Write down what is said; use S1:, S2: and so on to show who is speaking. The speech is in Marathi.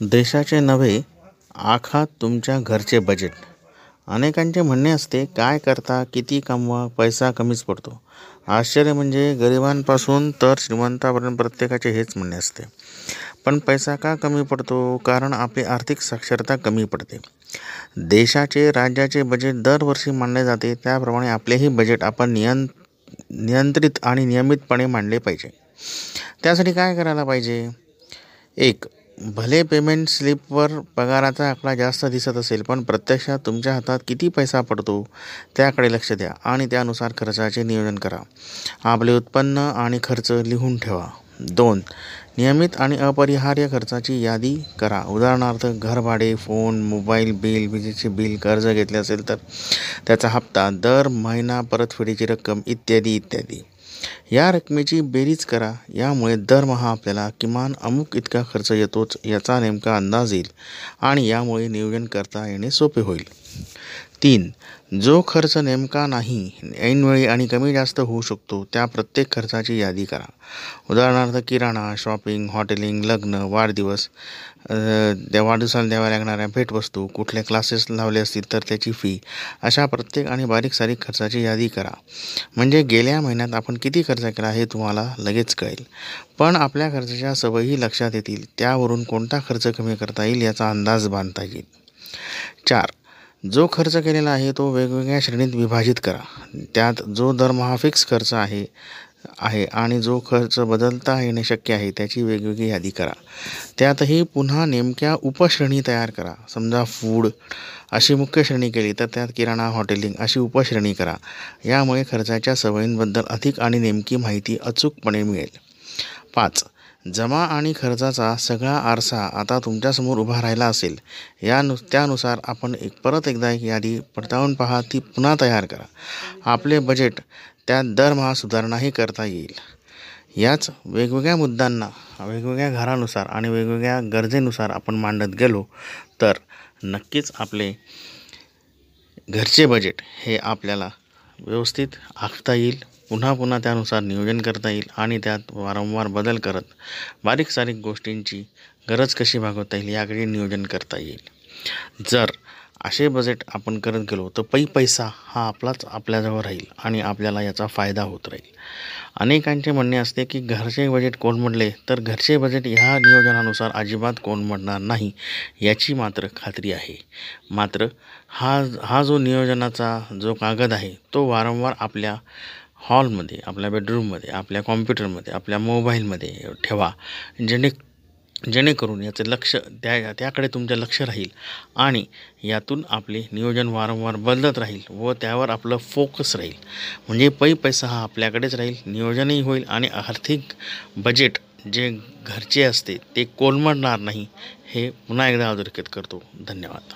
S1: देशाचे नव्हे आखा तुमच्या घरचे बजेट अनेकांचे म्हणणे असते काय करता किती कमवा पैसा कमीच पडतो. आश्चर्य म्हणजे गरिबांपासून तर श्रीमंतापर्यंत प्रत्येकाचे हेच म्हणणे असते. पण पैसा का कमी पडतो? कारण आपली आर्थिक साक्षरता कमी पडते. देशाचे राज्याचे बजेट दरवर्षी मांडले जाते त्याप्रमाणे आपलेही बजेट आपण नियं नियंत्रित आणि नियमितपणे मांडले पाहिजे. त्यासाठी काय करायला पाहिजे? एक भले पेमेंट स्लिपवर पगाराचा आकडा जास्त दिसत असेल पण प्रत्यक्षात तुमच्या हातात किती पैसा पडतो त्याकडे लक्ष द्या आणि त्यानुसार खर्चाचे नियोजन करा. आपले उत्पन्न आणि खर्च लिहून ठेवा. दोन नियमित आणि अपरिहार्य खर्चाची यादी करा. उदाहरणार्थ घरभाडे फोन मोबाईल बिल विजेचे बिल कर्ज घेतले असेल तर त्याचा हप्ता दर महिना परतफेडीची रक्कम इत्यादी इत्यादी. या रकमेची बेरीज करा. यामुळे दरमहा आपल्याला किमान अमुक इतका खर्च येतोच याचा नेमका अंदाज येईल आणि यामुळे नियोजन करता येणे सोपे होईल. तीन. जो खर्च नेमका नाही ऐनवेळी आणि कमी जास्त होऊ शकतो त्या प्रत्येक खर्चाची यादी करा. उदाहरणार्थ किराणा शॉपिंग हॉटेलिंग लग्न वाढदिवस त्या वाढदिवसाला द्याव्या लागणाऱ्या भेटवस्तू कुठले क्लासेस लावले असतील तर त्याची फी अशा प्रत्येक आणि बारीक सारीक खर्चाची यादी करा. म्हणजे गेल्या महिन्यात आपण किती खर्च केला हे तुम्हाला लगेच कळेल. पण आपल्या खर्चाच्या सवयी लक्षात येतील त्यावरून कोणता खर्च कमी करता येईल याचा अंदाज बांधता येईल. चार. जो खर्च केलेला आहे तो वेगवेगळ्या श्रेणीत विभाजित करा. त्यात जो दरमहा फिक्स खर्च आहे आहे आणि जो खर्च बदलता येणे शक्य आहे त्याची वेगवेगळी यादी करा. त्यातही पुन्हा नेमक्या उपश्रेणी तयार करा. समजा फूड अशी मुख्य श्रेणी केली तर त्यात किराणा हॉटेलिंग अशी उपश्रेणी करा. यामुळे खर्चाच्या सवयींबद्दल अधिक आणि नेमकी माहिती अचूकपणे मिळेल. पाच जमा आणि खर्चाचा सगळा आरसा आता तुमच्यासमोर उभा राहिला असेल. या नु त्यानुसार आपण एक परत एकदा एक यादी पडताळून पहा ती पुन्हा तयार करा. आपले बजेट त्यात दरमहा सुधारणाही करता येईल. याच वेगवेगळ्या मुद्द्यांना वेगवेगळ्या घरानुसार आणि वेगवेगळ्या गरजेनुसार आपण मांडत गेलो तर नक्कीच आपले घरचे बजेट हे आपल्याला व्यवस्थित आखता येईल. पुन्हा पुन्हा त्यानुसार नियोजन करता येईल आणि त्यात वारंवार बदल करत बारीक सारीक गोष्टींची गरज कशी भागवता येईल याकडे नियोजन करता येईल. जर असे बजेट आपण करत गेलो तर पै पैसा हा आपलाच आपल्याजवळ राहील आणि आपल्याला याचा फायदा होत राहील. अनेकांचे म्हणणे असते की घरचे बजेट कोलमडले तर घरचे बजेट ह्या नियोजनानुसार अजिबात कोलमडणार नाही याची मात्र खात्री आहे. मात्र हा हा जो नियोजनाचा जो कागद आहे तो वारंवार आपल्या हॉलमध्ये आपल्या बेडरूममध्ये आपल्या कॉम्प्युटरमध्ये आपल्या मोबाईलमध्ये ठेवा. जेणे जेणेकरून याचं लक्ष त्या त्याकडे तुमचं लक्ष राहील आणि यातून आपले नियोजन वारंवार बदलत राहील व त्यावर आपलं फोकस राहील. म्हणजे पै पैसा हा आपल्याकडेच राहील नियोजनही होईल आणि आर्थिक बजेट जे घरचे असते ते कोलमडणार नाही हे पुन्हा एकदा अधोरेखित करतो. धन्यवाद.